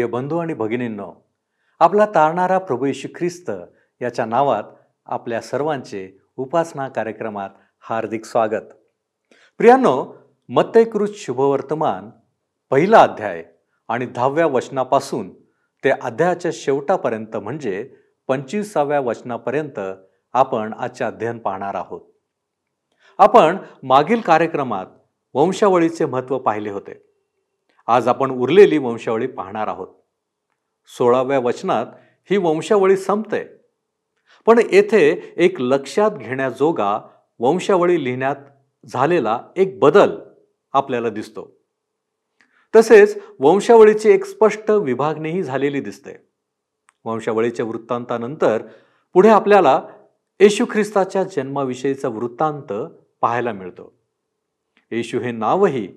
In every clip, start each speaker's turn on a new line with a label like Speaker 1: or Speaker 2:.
Speaker 1: प्रिय बंधू आणि भगिनींनो आपला तारणारा प्रभू येशू ख्रिस्त याच्या नावात आपल्या सर्वांचे उपासना कार्यक्रमात हार्दिक स्वागत. प्रियांनो मत्तयकृत शुभवर्तमान पहिला अध्याय आणि दहाव्या वचनापासून ते अध्यायाच्या शेवटापर्यंत म्हणजे पंचवीसाव्या वचनापर्यंत आपण आजचे अध्ययन पाहणार आहोत. आपण मागील कार्यक्रमात वंशावळीचे महत्त्व पाहिले होते. आज आपण उरलेली वंशावळी पाहणार आहोत. सोळाव्या वचनात ही वंशावळी संपते. पण येथे एक लक्षात घेण्याजोगा वंशावळी लिहिण्यात झालेला एक बदल आपल्याला दिसतो. तसेच वंशावळीची एक स्पष्ट विभागणीही झालेली दिसते. वंशावळीच्या वृत्तांतानंतर पुढे आपल्याला येशू ख्रिस्ताच्या जन्माविषयीचा वृत्तांत पाहायला मिळतो. येशू हे नावही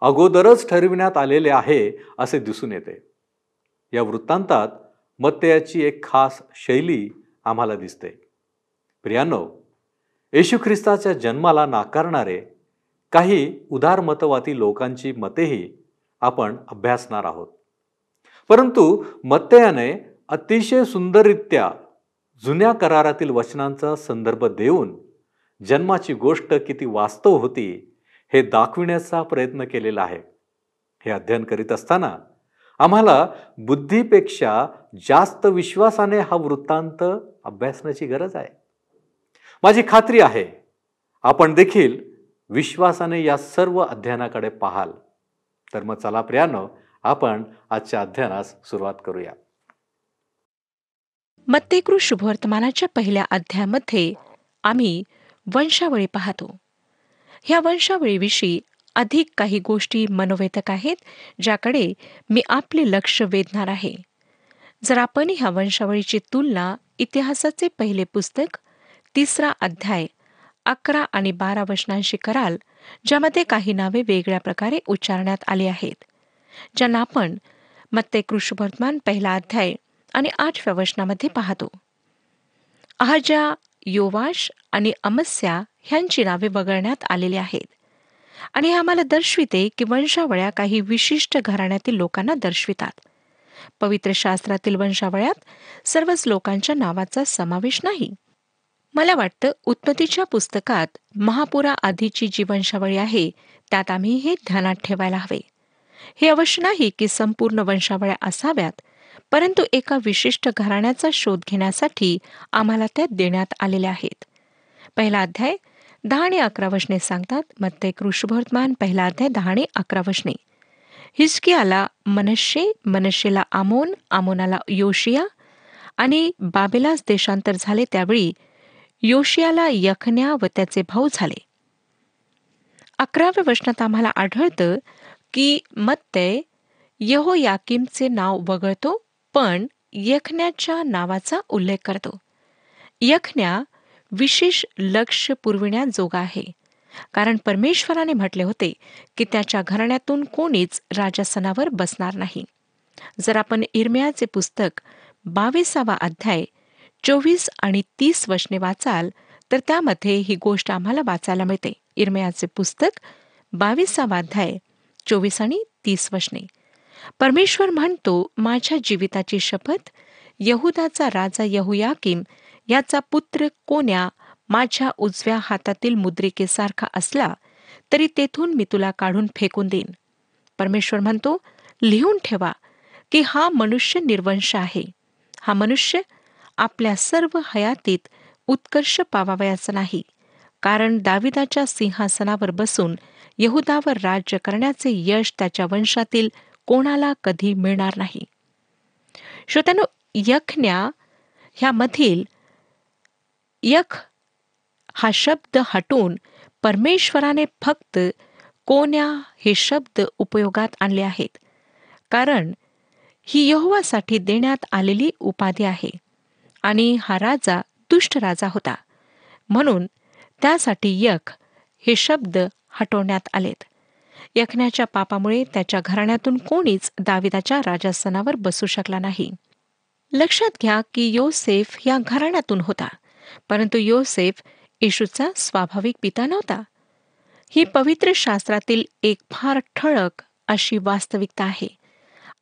Speaker 1: अगोदरच ठरविण्यात आलेले आहे असे दिसून येते. या वृत्तांतात मत्तयाची एक खास शैली आम्हाला दिसते. प्रियानो येशू ख्रिस्ताच्या जन्माला नाकारणारे काही उदारमतवादी लोकांची मतेही आपण अभ्यासणार आहोत. परंतु मत्तयाने अतिशय सुंदररित्या जुन्या करारातील वचनांचा संदर्भ देऊन जन्माची गोष्ट किती वास्तव होती हे दाखविण्याचा प्रयत्न केलेला आहे. हे अध्ययन करीत असताना आम्हाला बुद्धीपेक्षा जास्त विश्वासाने हा वृत्तांत अभ्यासण्याची गरज आहे. माझी खात्री आहे आपण देखील विश्वासाने या सर्व अध्ययनाकडे पाहाल. तर मग चला प्रियानो आपण आजच्या अध्ययनास सुरुवात करूया.
Speaker 2: मत्तेकृ शुभवर्तमानाच्या पहिल्या अध्यायामध्ये आम्ही वंशावळी पाहतो. ह्या वंशावळीविषयी अधिक काही गोष्टी मनोवेधक आहेत ज्याकडे मी आपले लक्ष वेधणार आहे. जर आपण ह्या वंशावळीची तुलना इतिहासाचे पहिले पुस्तक तिसरा अध्याय अकरा आणि बारा वचनांशी कराल ज्यामध्ये काही नावे वेगळ्या प्रकारे उच्चारण्यात आली आहेत ज्यांना आपण मत्ते कृष्णवर्तमान पहिला अध्याय आणि आठव्या वचनामध्ये पाहतो. आहाजा योवाश आणि अमस्या ह्यांची नावे वगळण्यात आलेली आहेत. आणि हे आम्हाला दर्शविते की वंशावळ्या काही विशिष्ट घराण्यातील लोकांना दर्शवितात. पवित्र शास्त्रातील वंशावळ्यात सर्वच लोकांच्या नावाचा समावेश नाही. मला वाटतं उत्पत्तीच्या पुस्तकात महापुरा आधीची जी वंशावळी आहे त्यात आम्ही हे ध्यानात ठेवायला हवे. हे अवश्य नाही की संपूर्ण वंशावळ्या असाव्यात परंतु एका विशिष्ट घराण्याचा शोध घेण्यासाठी आम्हाला त्या देण्यात आलेल्या आहेत. पहिला अध्याय दहा आणि अकरा वशने सांगतात. मत्ते कृष्णवर्तमान पहिला अध्याय दहा आणि अकरा वशने. हिचकियाला मनशे मनशेला आमोन आमोनाला योशिया आणि बाबेलास देशांतर झाले. त्यावेळी योशियाला यखन्या व त्याचे भाऊ झाले. अकराव्या वचनात आम्हाला आढळतं की मत्ते यहो याकिमचे नाव वगळतो पण यखन्याच्या नावाचा उल्लेख करतो. यखन्या विशेष लक्ष पुरविण्याजोगा आहे. कारण परमेश्वराने म्हटले होते की त्याच्या घराण्यातून कोणीच राजासनावर बसणार नाही. जर आपण इरम्याचे पुस्तक बावीसावा अध्याय चोवीस आणि तीस वचने वाचाल तर त्यामध्ये ही गोष्ट आम्हाला वाचायला मिळते. इरमयाचे पुस्तक बावीसावा अध्याय चोवीस आणि तीस वचने. परमेश्वर म्हणतो माझ्या जीविताची शपथ यहुदाचा राजा यहुयाकिम याचा पुत्र कोण्या माझ्या उजव्या हातातील मुद्रिकेसारखा असला तरी तेथून मी तुला काढून फेकून देईन. परमेश्वर म्हणतो लिहून ठेवा की हा मनुष्य निर्वंश आहे. हा मनुष्य आपल्या सर्व हयातीत उत्कर्ष पावावयाचा नाही कारण दाविदाच्या सिंहासनावर बसून यहुदावर राज्य करण्याचे यश त्याच्या वंशातील कोणाला कधी मिळणार नाही. श्रोत्यानो यखन्या ह्यामधील यख हा शब्द हटून परमेश्वराने फक्त कोण्या हे शब्द उपयोगात आणले आहेत? कारण ही यहोवासाठी देण्यात आलेली उपाधी आहे आणि हा राजा दुष्ट राजा होता. म्हणून त्यासाठी यख हे शब्द हटवण्यात आलेत. यखण्याच्या पापामुळे त्याच्या घराण्यातून कोणीच दाविदाच्या राजासनावर बसू शकला नाही. लक्षात घ्या की योसेफ या घराण्यातून होता. परंतु योसेफ येशूचा स्वाभाविक पिता नव्हता. ही पवित्र शास्त्रातील एक फार ठळक अशी वास्तविकता आहे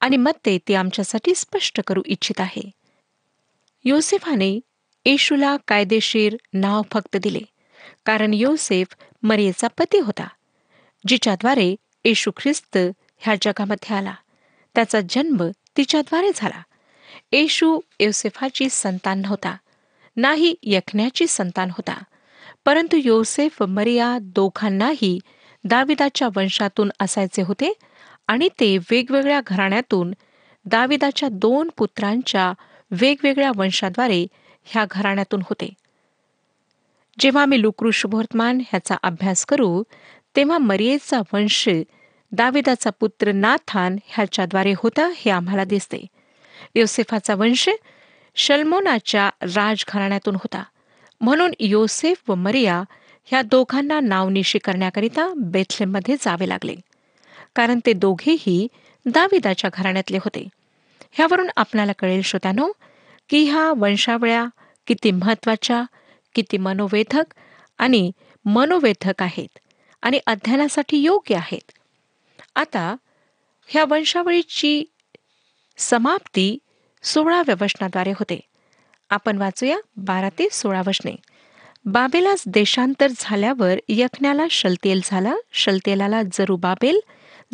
Speaker 2: आणि मग ते आमच्यासाठी स्पष्ट करू इच्छित आहे. योसेफाने येशूला कायदेशीर नाव फक्त दिले कारण योसेफ मरियेचा पती होता जिच्याद्वारे येशू ख्रिस्त ह्या जगामध्ये आला. त्याचा जन्म तिच्याद्वारे झाला. येशू योसेफाची संतान नव्हता. नाही यखण्याची संतान होता. परंतु योसेफ मरिया दोघांनाही दाविदाच्या वंशातून असायचे होते आणि ते वेगवेगळ्या घराण्यातून दाविदाच्या दोन पुत्रांच्या वेगवेगळ्या वंशाद्वारे ह्या घराण्यातून होते. जेव्हा आम्ही लुक्रू ह्याचा अभ्यास करू तेव्हा मरियेचा वंश दाविदाचा पुत्र नाथान ह्याच्याद्वारे होता हे आम्हाला दिसते. योसेफाचा वंश शल्मोनाच्या राजघराण्यातून होता. म्हणून योसेफ व मरिया ह्या दोघांना नावनिशी करण्याकरिता बेथलेममध्ये जावे लागले. कारण ते दोघेही दाविदाच्या घराण्यातले होते. ह्यावरून आपल्याला कळेल श्रोत्यानो की ह्या वंशावळ्या किती महत्त्वाच्या किती मनोवेधक आणि मनोवेधक आहेत आणि अध्ययनासाठी योग्य आहेत. आता ह्या वंशावळीची समाप्ती सोळाव्या वचनाद्वारे होते. आपण वाचूया बारा ते सोळा वचने. बाबेलास देशांतर झाल्यावर यज्ञाला शलतेल झाला. शलतेलाला जरुबाबेल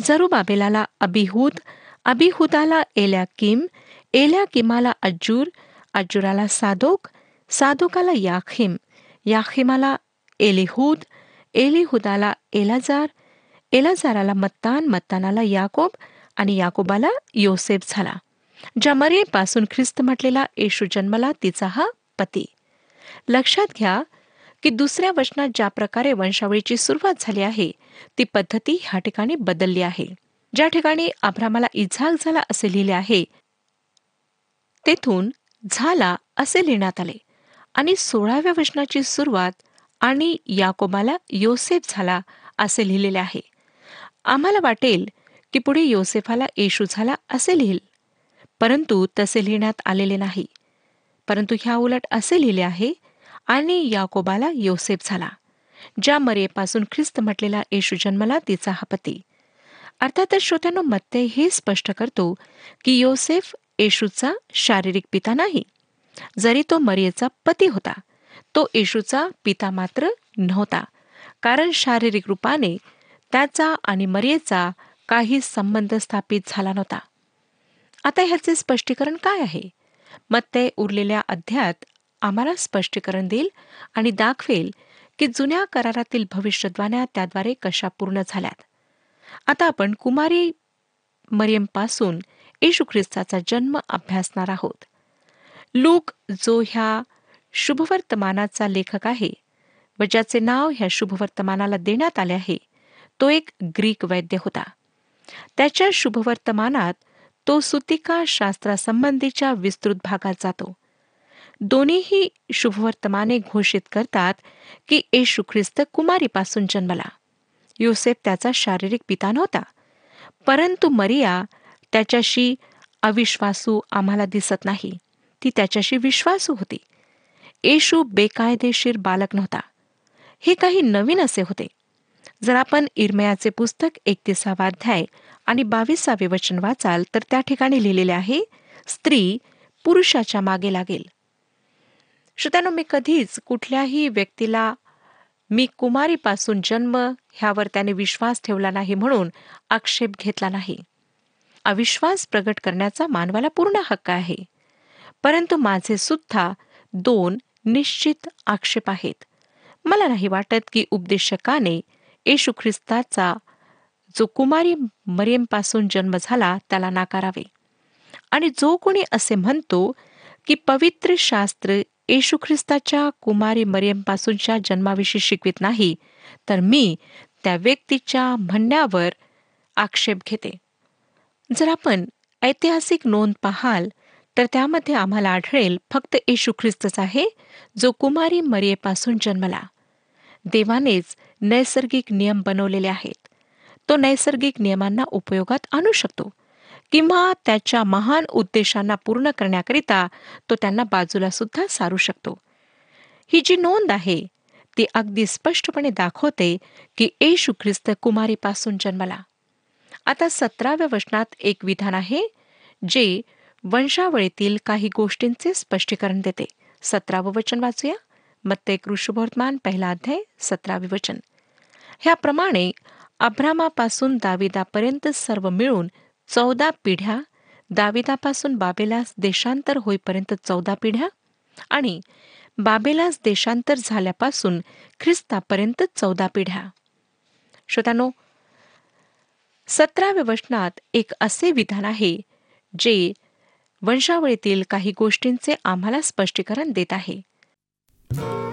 Speaker 2: जरुबाबेलाला अबिहूद अबिहुदाला एल्याकिम एल्याकिमाला अज्जूर अज्जुराला सादोक सादोकाला याखिम याखिमाला एलिहूद एलिहुदाला एलाजार एलाजाराला मत्तान मत्तानाला याकोब आणि याकोबाला योसेफ झाला. ज्या मरेपासून ख्रिस्त म्हटलेला येशू जन्मला तिचा हा पती. लक्षात घ्या की दुसऱ्या वचनात ज्या प्रकारे वंशावळीची सुरुवात झाली आहे ती पद्धती ह्या ठिकाणी बदलली आहे. ज्या ठिकाणी आभ्रामाला इझाक झाला असे लिहिले आहे तेथून झाला असे लिहिण्यात आले. आणि सोळाव्या वचनाची सुरुवात आणि याकोबाला योसेफ झाला असे लिहिलेले आहे. आम्हाला वाटेल की पुढे योसेफाला येशू झाला असे लिहिल परंतु तसे लिहिण्यात आलेले नाही. परंतु ह्या उलट असे लिहिले आहे आणि याकोबाला योसेफ झाला ज्या मरेपासून ख्रिस्त म्हटलेला येशू जन्मला तिचा हा पती. अर्थातच श्रोत्यानो मत्ते हे स्पष्ट करतो की योसेफ येशूचा शारीरिक पिता नाही. जरी तो मरियेचा पती होता तो येशूचा पिता मात्र नव्हता. कारण शारीरिक रूपाने त्याचा आणि मरियेचा काही संबंध स्थापित झाला नव्हता. आता ह्याचे स्पष्टीकरण काय आहे? मग ते उरलेल्या अध्यात आम्हाला स्पष्टीकरण देईल आणि दाखवेल की जुन्या करारातील भविष्यद्वाण्या त्याद्वारे कशा पूर्ण झाल्यात. आता आपण कुमारी मरियमपासून येशू ख्रिस्ताचा जन्म अभ्यासणार आहोत. लूक जो ह्या शुभवर्तमानाचा लेखक आहे व ज्याचे नाव ह्या शुभवर्तमानाला देण्यात आले आहे तो एक ग्रीक वैद्य होता. त्याच्या शुभवर्तमानात तो सुतिका शास्त्रासंबंधीच्या विस्तृत भागात जातो. दोन्हीही शुभवर्तमाने घोषित करतात की येशू ख्रिस्त कुमारीपासून जन्मला. योसेफ त्याचा शारीरिक पिता नव्हता परंतु मरिया त्याच्याशी अविश्वासू आम्हाला दिसत नाही. ती त्याच्याशी विश्वासू होती. येशू बेकायदेशीर बालक नव्हता. हे काही नवीन असे होते. जर आपण इरमयाचे पुस्तक एकतीसावा अध्याय आणि बावीसावे वचन वाचाल तर त्या ठिकाणी लिहिलेले आहे स्त्री पुरुषाच्या मागे लागेल. श्रोत्यानो मी कधीच कुठल्याही व्यक्तीला मी कुमारीपासून जन्म ह्यावर त्याने विश्वास ठेवला नाही म्हणून आक्षेप घेतला नाही. अविश्वास प्रगट करण्याचा मानवाला पूर्ण हक्क आहे. परंतु माझे सुद्धा दोन निश्चित आक्षेप आहेत. मला नाही वाटत की उपदेशकाने येशू ख्रिस्ताचा जो कुमारी मरियमपासून जन्म झाला त्याला नाकारावे. आणि जो कोणी असे म्हणतो की पवित्र शास्त्र येशू ख्रिस्ताच्या कुमारी मरियमपासूनच्या जन्माविषयी शिकवित नाही तर मी त्या व्यक्तीच्या म्हणण्यावर आक्षेप घेते. जर आपण ऐतिहासिक नोंद पाहाल तर त्यामध्ये आम्हाला आढळेल फक्त येशू ख्रिस्तच आहे जो कुमारी मरियेपासून जन्मला. देवानेच नैसर्गिक नियम बनवलेले आहेत. तो नैसर्गिक नियमांना उपयोगात आणू शकतो किंवा त्याच्या महान उद्देशांना पूर्ण करण्याकरिता तो त्यांना बाजूला सुद्धा सारू शकतो. ही जी नोंद आहे ती अगदी स्पष्टपणे दाखवते की येशू ख्रिस्त कुमारीपासून जन्मला. आता सतराव्या वचनात एक विधान आहे जे वंशावळीतील काही गोष्टींचे स्पष्टीकरण देते. सतरावं वचन वाचूया. मत्ते कृषुवर्तमान पहिला अध्याय सतरा वचन ह्याप्रमाणे अभ्रामापासून दाविदापर्यंत सर्व मिळून चौदा पिढ्या दाविदापासून बाबेलास देशांतर होईपर्यंत चौदा पिढ्या आणि बाबेलास देशांतर झाल्यापासून ख्रिस्तापर्यंत चौदा पिढ्या. श्रोतानो सतराव्या वचनात एक असे विधान आहे जे वंशावळीतील काही गोष्टींचे आम्हाला स्पष्टीकरण देत आहे.
Speaker 3: Thank you.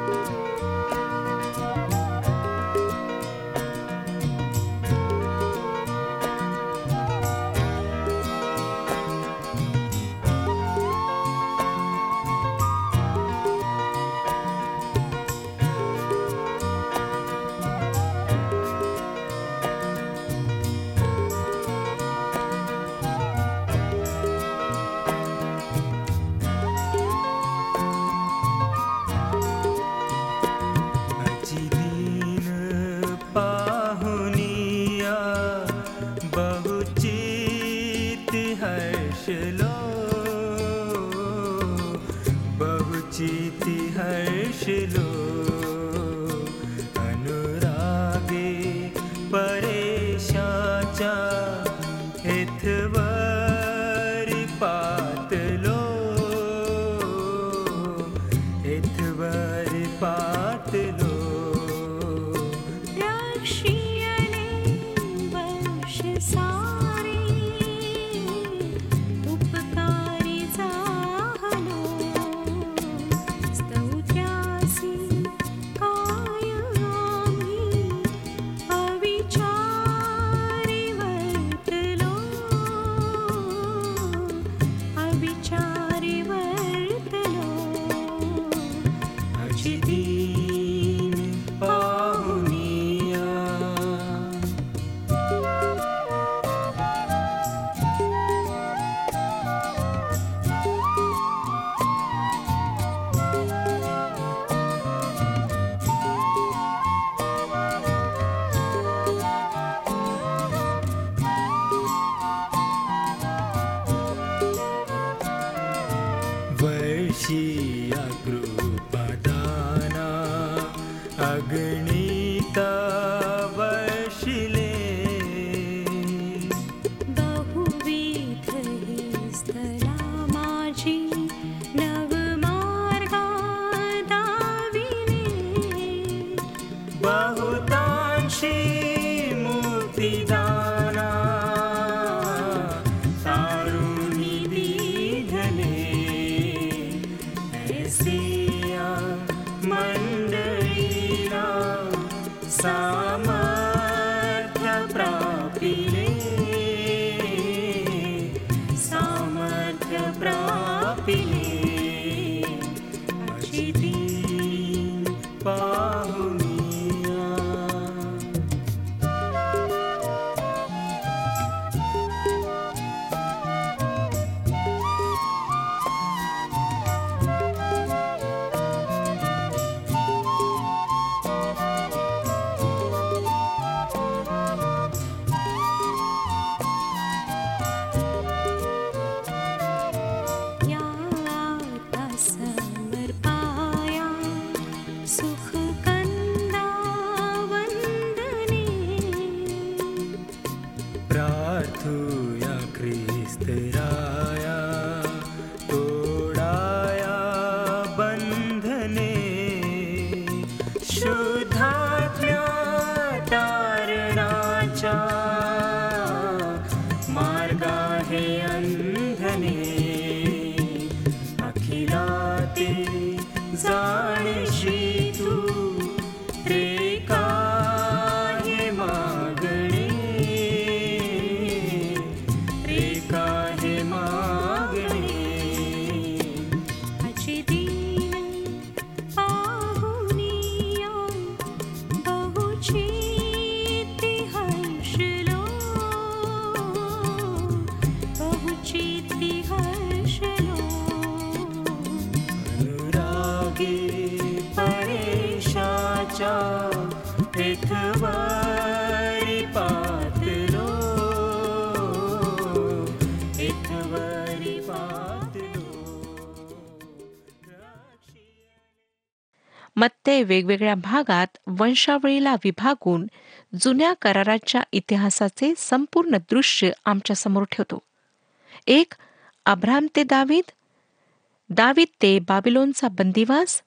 Speaker 3: ते
Speaker 2: वेगवेगळ्या भागात वंशावळीला विभागून जुन्या कराराच्या इतिहासाचे संपूर्ण दृश्य आमच्यासमोर ठेवतो. एक अब्राम ते दावीद. दावीद ते बाबिलोनचा बंदिवास.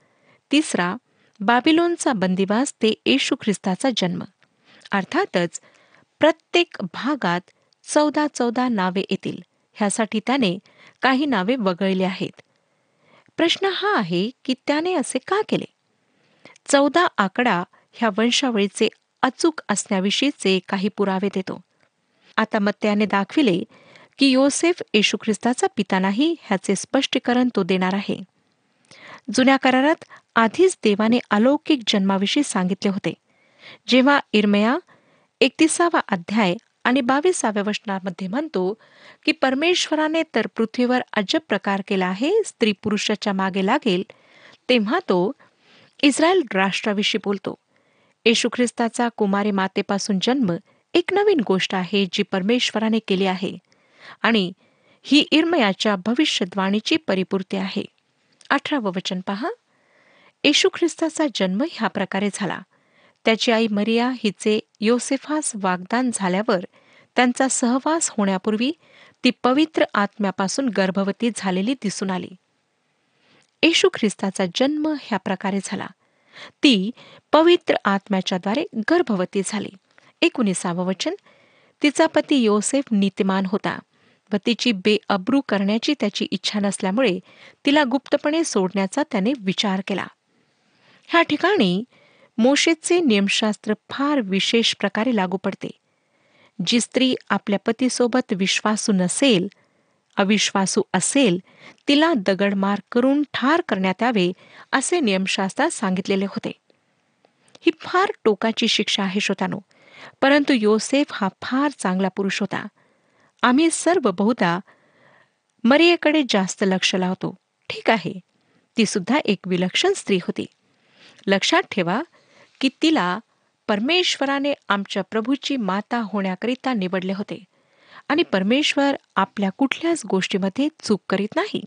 Speaker 2: तिसरा बाबिलोनचा बंदिवास ते येशू ख्रिस्ताचा जन्म. अर्थातच प्रत्येक भागात चौदा चौदा नावे येतील. ह्यासाठी त्याने काही नावे वगळली आहेत. प्रश्न हा आहे की त्याने असे का केले? चौदा आकडा ह्या वंशावळीचे अचूक असण्याविषयीचे काही पुरावे देतो. आता मत्याने दाखविले की योसेफ येशू ख्रिस्ताचा पिता नाही ह्याचे स्पष्टीकरण तो देणार आहे. जुन्या करारात आधीच देवाने अलौकिक जन्माविषयी सांगितले होते. जेव्हा इरमया एकतीसावा अध्याय आणि बावीसाव्या वचनामध्ये म्हणतो की परमेश्वराने तर पृथ्वीवर अजब प्रकार केला आहे स्त्री पुरुषाच्या मागे लागेल तेव्हा तो इस्रायल राष्ट्राविषयी बोलतो. येशू ख्रिस्ताचा कुमारी मातेपासून जन्म एक नवीन गोष्ट आहे जी परमेश्वराने केली आहे आणि ही इर्मयाच्या भविष्यद्वाणीची परिपूर्ती आहे. अठरावं वचन पहा. येशू ख्रिस्ताचा जन्म ह्या प्रकारे झाला. त्याची आई मरिया हिचे योसेफास वागदान झाल्यावर त्यांचा सहवास होण्यापूर्वी ती पवित्र आत्म्यापासून गर्भवती झालेली दिसून आली. येशू ख्रिस्ताचा जन्म ह्या प्रकारे झाला. ती पवित्र आत्म्याच्याद्वारे गर्भवती झाली. एकोणीसावं वचन. तिचा पती योसेफ नीतिमान होता व तिची बेअब्रू करण्याची त्याची इच्छा नसल्यामुळे तिला गुप्तपणे सोडण्याचा त्याने विचार केला. ह्या ठिकाणी मोशेचे नियमशास्त्र फार विशेष प्रकारे लागू पडते. जी स्त्री आपल्या पतीसोबत विश्वासू नसेल अविश्वासू असेल तिला दगडमार करून ठार करण्यात यावे असे नियमशास्त्रात सांगितलेले होते. ही फार टोकाची शिक्षा आहे श्रोतानो परंतु योसेफ हा फार चांगला पुरुष होता. आम्ही सर्व बहुधा मरियेकडे जास्त लक्ष लावतो. ठीक आहे ती सुद्धा एक विलक्षण स्त्री होती. लक्षात ठेवा की तिला परमेश्वराने आमच्या प्रभूची माता होण्याकरिता निवडले होते. आणि परमेश्वर आपल्या कुठल्याच गोष्टीमध्ये चूक करीत नाही.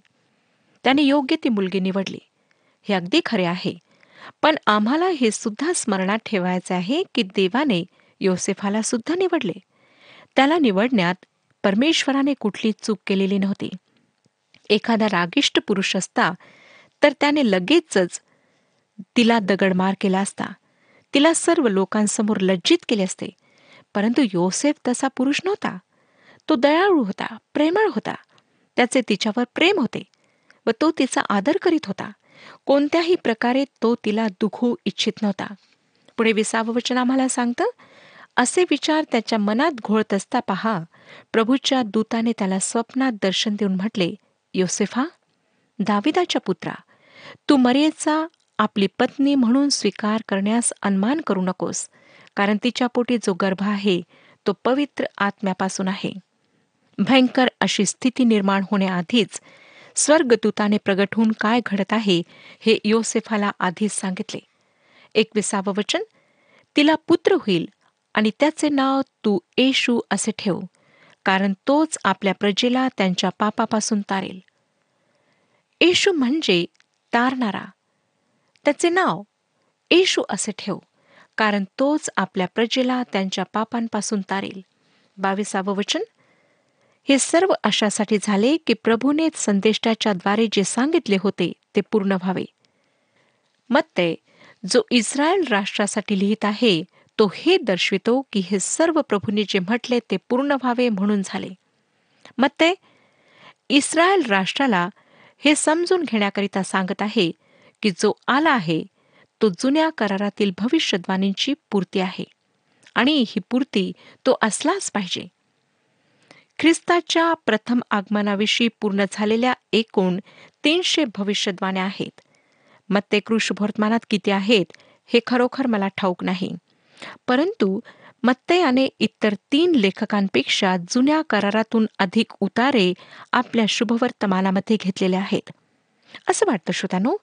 Speaker 2: त्याने योग्य ती मुलगी निवडली. हे अगदी खरे आहे. पण आम्हाला हे सुद्धा स्मरणात ठेवायचे आहे की देवाने योसेफाला सुद्धा निवडले. त्याला निवडण्यात परमेश्वराने कुठली चूक केलेली नव्हती. एखादा रागिष्ट पुरुष असता तर त्याने लगेचच तिला दगडमार केला असता. तिला सर्व लोकांसमोर लज्जित केले असते. परंतु योसेफ तसा पुरुष नव्हता. तो दयाळू होता प्रेमळ होता. त्याचे तिच्यावर प्रेम होते व तो तिचा आदर करीत होता. कोणत्याही प्रकारे तो तिला दुखू इच्छित नव्हता. पुढे विसावं वचन आम्हाला सांगतं असे विचार त्याच्या मनात घोळत असता पहा. प्रभूच्या दूताने त्याला स्वप्नात दर्शन देऊन म्हटले योसेफा दाविदाच्या पुत्रा तू मरेचा आपली पत्नी म्हणून स्वीकार करण्यास अनमान करू नकोस कारण तिच्या पोटी जो गर्भ आहे तो पवित्र आत्म्यापासून आहे. भयंकर अशी स्थिती निर्माण होण्याआधीच स्वर्गदूताने प्रगट होऊन काय घडत आहे हे योसेफाला आधीच सांगितले. एकविसावं वचन तिला पुत्र होईल आणि त्याचे नाव तू येशू असे ठेव कारण तोच आपल्या प्रजेला त्यांच्या पापापासून तारेल. येशू म्हणजे तारणारा. त्याचे नाव येशू असे ठेव कारण तोच आपल्या प्रजेला त्यांच्या पापांपासून तारेल. बावीसावं वचन हे सर्व अशासाठी झाले की प्रभूने संदेष्टाच्या द्वारे जे सांगितले होते ते पूर्ण व्हावे. मत्ते जो इस्रायल राष्ट्रासाठी लिहित आहे तो हे दर्शवितो की हे सर्व प्रभूने जे म्हटले ते पूर्ण व्हावे म्हणून झाले. मत्ते इस्रायल राष्ट्राला हे समजून घेण्याकरिता सांगत आहे की जो आला आहे तो जुन्या करारातील भविष्यद्वाणींची पूर्ती आहे. आणि ही पूर्ती तो असलाच पाहिजे. ख्रिस्ताच्या प्रथम आगमनाविषयी पूर्ण झालेल्या एकूण तीनशे भविष्यद्वाण्या आहेत. मग ते कृषभवर्तमानात किती आहेत हे खरोखर मला ठाऊक नाही. परंतु मत्तयाने इतर तीन लेखकांपेक्षा जुन्या करारातून अधिक उतारे आपल्या शुभवर्तमानामध्ये घेतलेले आहेत. असं वाटतं श्रोतानो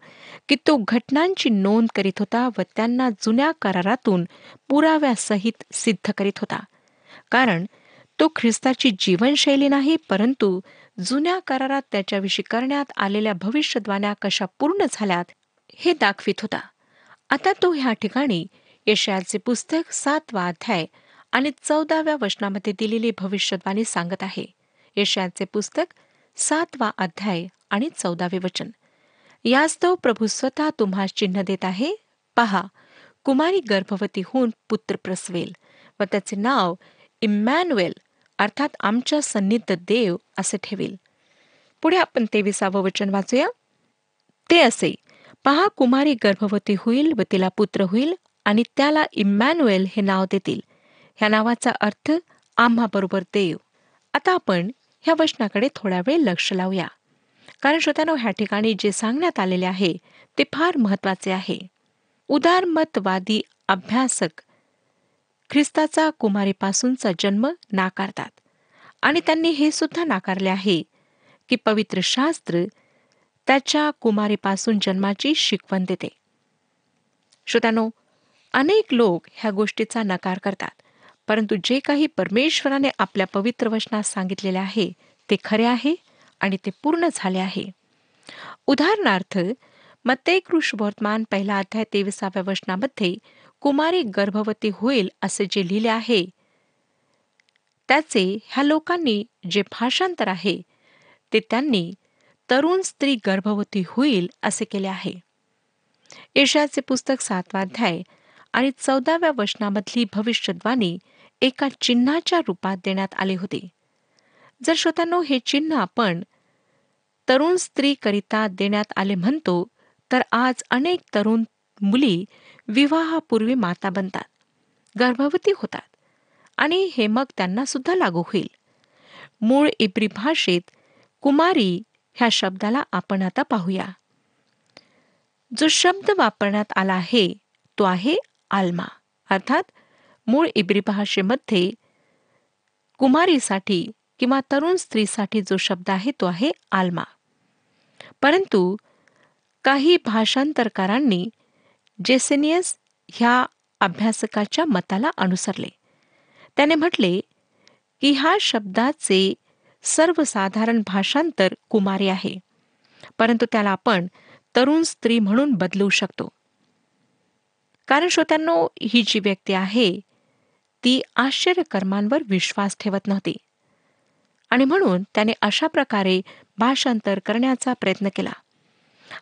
Speaker 2: की तो घटनांची नोंद करीत होता व त्यांना जुन्या करारातून पुराव्यासहित सिद्ध करीत होता. कारण तो ख्रिस्ताची जीवनशैली नाही परंतु जुन्या करारात त्याच्याविषयी करण्यात आलेल्या भविष्यद्वाण्या कशा पूर्ण झाल्यात हे दाखवित होता. आता तो ह्या ठिकाणी यशयाचे पुस्तक सातवा अध्याय आणि चौदाव्या वचनामध्ये दिलेली भविष्यद्वाणी सांगत आहे. यशयाचे पुस्तक सातवा अध्याय आणि चौदावे वचन. यास्तव प्रभू स्वतः तुम्हास चिन्ह देत आहे. पहा कुमारी गर्भवती होऊन पुत्र प्रसवेल व त्याचे नाव इमॅन्युएल अर्थात आमच्या सन्निध देव असे ठेवेल. पुढे आपण तेविसावं वचन वाचूया. ते असे पहा कुमारी गर्भवती होईल व तिला पुत्र होईल आणि त्याला इमॅन्युएल हे नाव देतील. ह्या नावाचा अर्थ आम्हाबरोबर देव. आता आपण ह्या वचनाकडे थोडा वेळ लक्ष लावूया. कारण श्रोत्यानो ह्या ठिकाणी जे सांगण्यात आलेले आहे ते फार महत्त्वाचे आहे. उदारमतवादी अभ्यासक ख्रिस्ताचा कुमारीपासूनचा जन्म नाकारतात. आणि त्यांनी हे सुद्धा नाकारले आहे की पवित्र शास्त्र त्याच्या कुमारीपासून जन्माची शिकवण देते. श्रोत्यानो अनेक लोक ह्या गोष्टीचा नकार करतात परंतु जे काही परमेश्वराने आपल्या पवित्र वचनात सांगितलेले आहे ते खरे आहे आणि ते पूर्ण झाले आहे. उदाहरणार्थ मत्ते कृष वर्तमान पहिला अध्याय तेविसाव्या वचनामध्ये कुमारी गर्भवती होईल असे जे लिहिले आहे त्याचे ह्या लोकांनी जे भाषांतर आहे ते त्यांनी तरुण स्त्री गर्भवती होईल असे केले आहे. एशियाचे पुस्तक सातवाध्याय आणि चौदाव्या वचनामधली भविष्यद्वाणी एका चिन्हाच्या रूपात देण्यात आले होते. जर श्रोत्यांनो हे चिन्ह आपण तरुण स्त्रीकरिता देण्यात आले म्हणतो तर आज अनेक तरुण मुली विवाहापूर्वी माता बनतात गर्भवती होतात आणि हे मग त्यांना सुद्धा लागू होईल. मूळ इब्री भाषेत कुमारी ह्या शब्दाला आपण आता पाहूया. जो शब्द वापरण्यात आला आहे तो आहे आल्मा. अर्थात मूळ इब्री भाषेमध्ये कुमारीसाठी किंवा तरुण स्त्रीसाठी जो शब्द आहे तो आहे आल्मा. परंतु काही भाषांतरकारांनी जेसेनियस ह्या अभ्यासकाच्या मताला अनुसरले. त्याने म्हटले की ह्या शब्दाचे सर्वसाधारण भाषांतर कुमारी आहे परंतु त्याला आपण तरुण स्त्री म्हणून बदलू शकतो. कारण श्रोत्यांनो ही जी व्यक्ती आहे ती आश्चर्यकर्मांवर विश्वास ठेवत नव्हती. आणि म्हणून त्याने अशा प्रकारे भाषांतर करण्याचा प्रयत्न केला.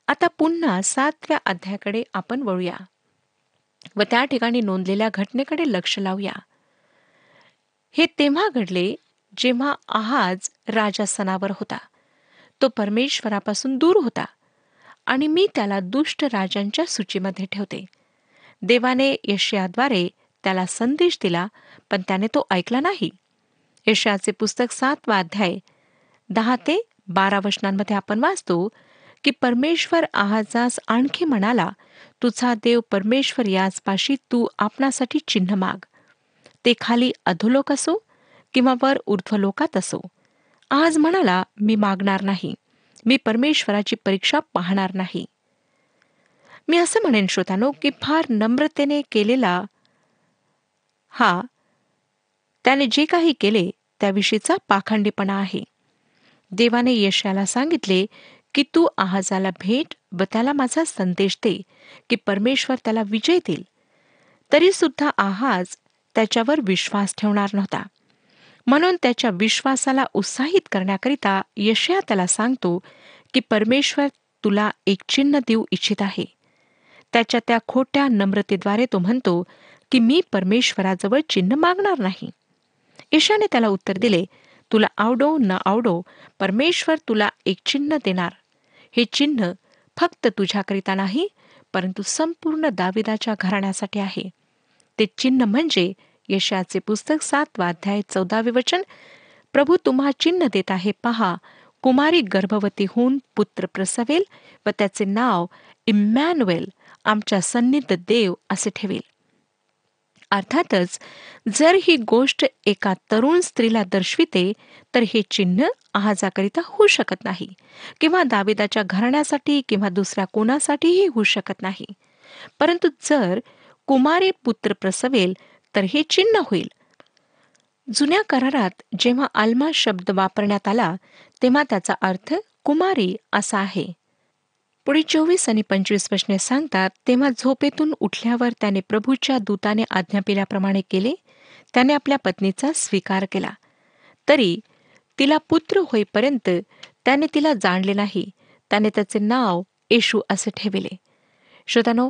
Speaker 2: आता पुन्हा सातव्या अध्यायाकडे आपण वळूया. व त्या ठिकाणी नोंदलेल्या घटनेकडे लक्ष लावूया. हे तेव्हा घडले जेव्हा आहाज राजासनावर होता. तो परमेश्वरापासून दूर होता आणि मी त्याला दुष्ट राजांच्या सूचीमध्ये ठेवते. देवाने यशयाद्वारे त्याला संदेश दिला पण त्याने तो ऐकला नाही. यशयाचे पुस्तक सातवा अध्याय दहा ते बारा वचनांमध्ये आपण वाचतो की परमेश्वर आहाजास आणखी म्हणाला तुझा देव परमेश्वर याचपाशी तू आपणासाठी चिन्ह माग. ते खाली अधोलोक असो किंवा वर ऊर्ध्वलोकात असो. आज म्हणाला मी मागणार नाही. मी परमेश्वराची परीक्षा पाहणार नाही. मी असं म्हणेन श्रोतानो की फार नम्रतेने केलेला हा त्याने जे काही केले त्याविषयीचा पाखंडीपणा आहे. देवाने यशाला सांगितले की तू आहाजाला भेट व त्याला माझा संदेश दे की परमेश्वर त्याला विजय देईल. तरी सुद्धा आहाज त्याच्यावर विश्वास ठेवणार नव्हता. म्हणून त्याच्या विश्वासाला उत्साहित करण्याकरिता यशया त्याला सांगतो की परमेश्वर तुला एक चिन्ह देऊ इच्छित आहे. त्याच्या त्या खोट्या नम्रतेद्वारे तो म्हणतो की मी परमेश्वराजवळ चिन्ह मागणार नाही. ईशाने त्याला उत्तर दिले तुला आवडो न आवडो परमेश्वर तुला एक चिन्ह देणार. हे चिन्ह फक्त तुझ्याकरिता नाही परंतु संपूर्ण दाविदाच्या घराण्यासाठी आहे. ते चिन्ह म्हणजे यशाचे पुस्तक सातवा अध्याय चौदावे वचन प्रभू तुम्हा चिन्ह देत आहे पहा कुमारी गर्भवती होऊन पुत्र प्रसवेल व त्याचे नाव इमॅन्युएल आमच्या सन्निध देव असे ठेवेल. अर्थातच जर ही गोष्ट एका तरुण स्त्रीला दर्शविते तर हे चिन्ह आहाजाकरिता होऊ शकत नाही किंवा दावेदाच्या घराण्यासाठी किंवा दुसऱ्या कोणासाठीही होऊ शकत नाही. परंतु जर कुमारी पुत्र प्रसवेल तर हे चिन्ह होईल. जुन्या करारात जेव्हा आल्मा शब्द वापरण्यात आला तेव्हा त्याचा अर्थ कुमारी असा आहे. पुढे चोवीस आणि पंचवीस वचने सांगतात तेव्हा झोपेतून उठल्यावर त्याने प्रभूच्या दूताने आज्ञा पिल्याप्रमाणे केले. त्याने आपल्या पत्नीचा स्वीकार केला. तरी तिला पुत्र होईपर्यंत त्याने तिला जाणले नाही. त्याने त्याचे नाव येशू असे ठेविले. श्रोतानो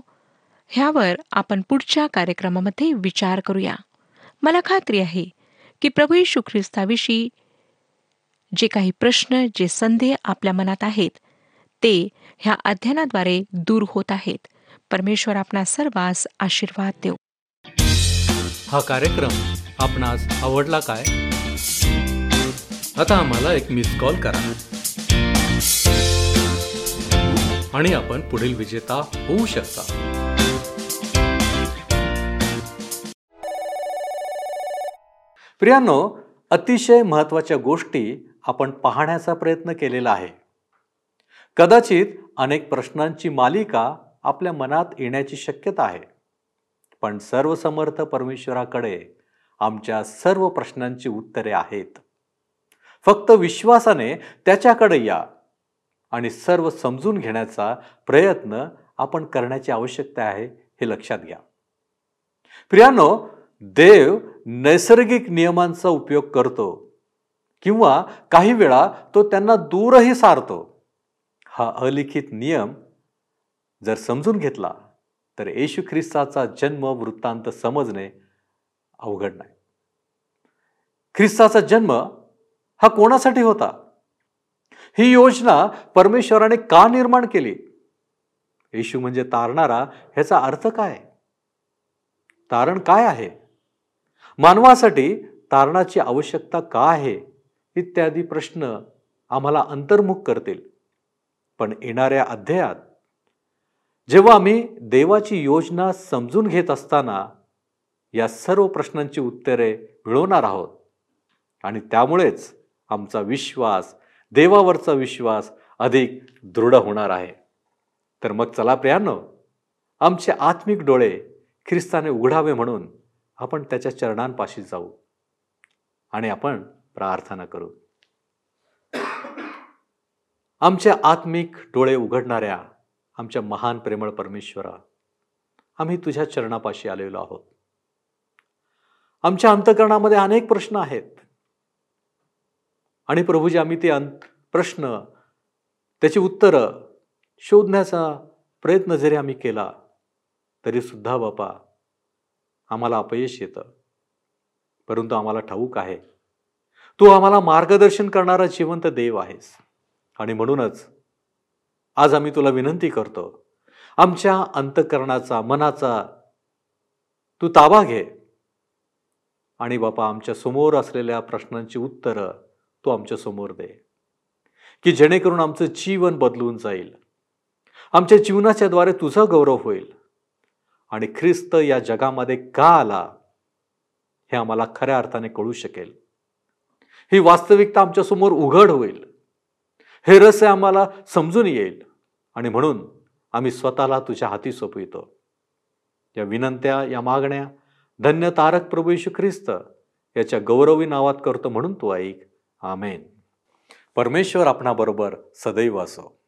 Speaker 2: ह्यावर आपण पुढच्या कार्यक्रमामध्ये विचार करूया. मला खात्री आहे की प्रभू येशू ख्रिस्ताविषयी जे काही प्रश्न जे संदेह आपल्या मनात आहेत ते ह्या अध्ययनाद्वारे दूर होत आहेत. परमेश्वर आपणा सर्वांस आशीर्वाद देऊ
Speaker 1: हा कार्यक्रम आपणास आवडला काय? आता आम्हाला एक मिस कॉल करा. आणि आपण पुढील विजेता होऊ शकता. प्रियांनो अतिशय महत्त्वाच्या गोष्टी आपण पाहण्याचा प्रयत्न केलेला आहे. कदाचित अनेक प्रश्नांची मालिका आपल्या मनात येण्याची शक्यता आहे. पण सर्वसमर्थ परमेश्वराकडे आमच्या सर्व प्रश्नांची उत्तरे आहेत. फक्त विश्वासाने त्याच्याकडे या आणि सर्व समजून घेण्याचा प्रयत्न आपण करण्याची आवश्यकता आहे हे लक्षात घ्या. प्रियानो देव नैसर्गिक नियमांचा उपयोग करतो किंवा काही वेळा तो त्यांना दूरही सारतो. हा अलिखित नियम जर समजून घेतला तर येशू ख्रिस्ताचा जन्म वृत्तांत समजणे अवघड नाही. ख्रिस्ताचा जन्म हा कोणासाठी होता? ही योजना परमेश्वराने का निर्माण केली? येशू म्हणजे तारणारा ह्याचा अर्थ काय? तारण काय आहे? मानवासाठी तारणाची आवश्यकता का आहे? इत्यादी प्रश्न आम्हाला अंतर्मुख करतील. पण येणाऱ्या अध्यायात जेव्हा आम्ही देवाची योजना समजून घेत असताना या सर्व प्रश्नांची उत्तरे मिळवणार आहोत आणि त्यामुळेच आमचा विश्वास देवावरचा विश्वास अधिक दृढ होणार आहे. तर मग चला प्रियानो आमचे आत्मिक डोळे ख्रिस्ताने उघडावे म्हणून आपण त्याच्या चरणांपाशी जाऊ आणि आपण प्रार्थना करू. आमच्या आत्मिक डोळे उघडणाऱ्या आमच्या महान प्रेमळ परमेश्वरा आम्ही तुझ्या चरणापाशी आलेलो आहोत. आमच्या अंतकरणामध्ये अनेक प्रश्न आहेत. आणि प्रभूजी आम्ही ते अंत प्रश्न त्याची उत्तरं शोधण्याचा प्रयत्न जरी आम्ही केला तरी सुद्धा बापा आम्हाला अपयश येतं. परंतु आम्हाला ठाऊक आहे तू आम्हाला मार्गदर्शन करणारा जिवंत देव आहेस. आणि म्हणूनच आज आम्ही तुला विनंती करतो आमच्या अंतकरणाचा मनाचा तू ताबा घे. आणि बापा आमच्यासमोर असलेल्या प्रश्नांची उत्तरं तू आमच्यासमोर दे की जेणेकरून आमचं जीवन बदलून जाईल. आमच्या जीवनाच्या द्वारे तुझा गौरव होईल. आणि ख्रिस्त या जगामध्ये का आला हे आम्हाला खऱ्या अर्थाने कळू शकेल. ही वास्तविकता आमच्यासमोर उघड होईल. हे रस आम्हाला समजून येईल. आणि म्हणून आम्ही स्वतःला तुझ्या हाती सोपवितो. या विनंत्या या मागण्या धन्य तारक प्रभू येशू ख्रिस्त याच्या गौरवी नावात करतो म्हणून तू ऐक. आमेन. परमेश्वर आपणाबरोबर सदैव असो.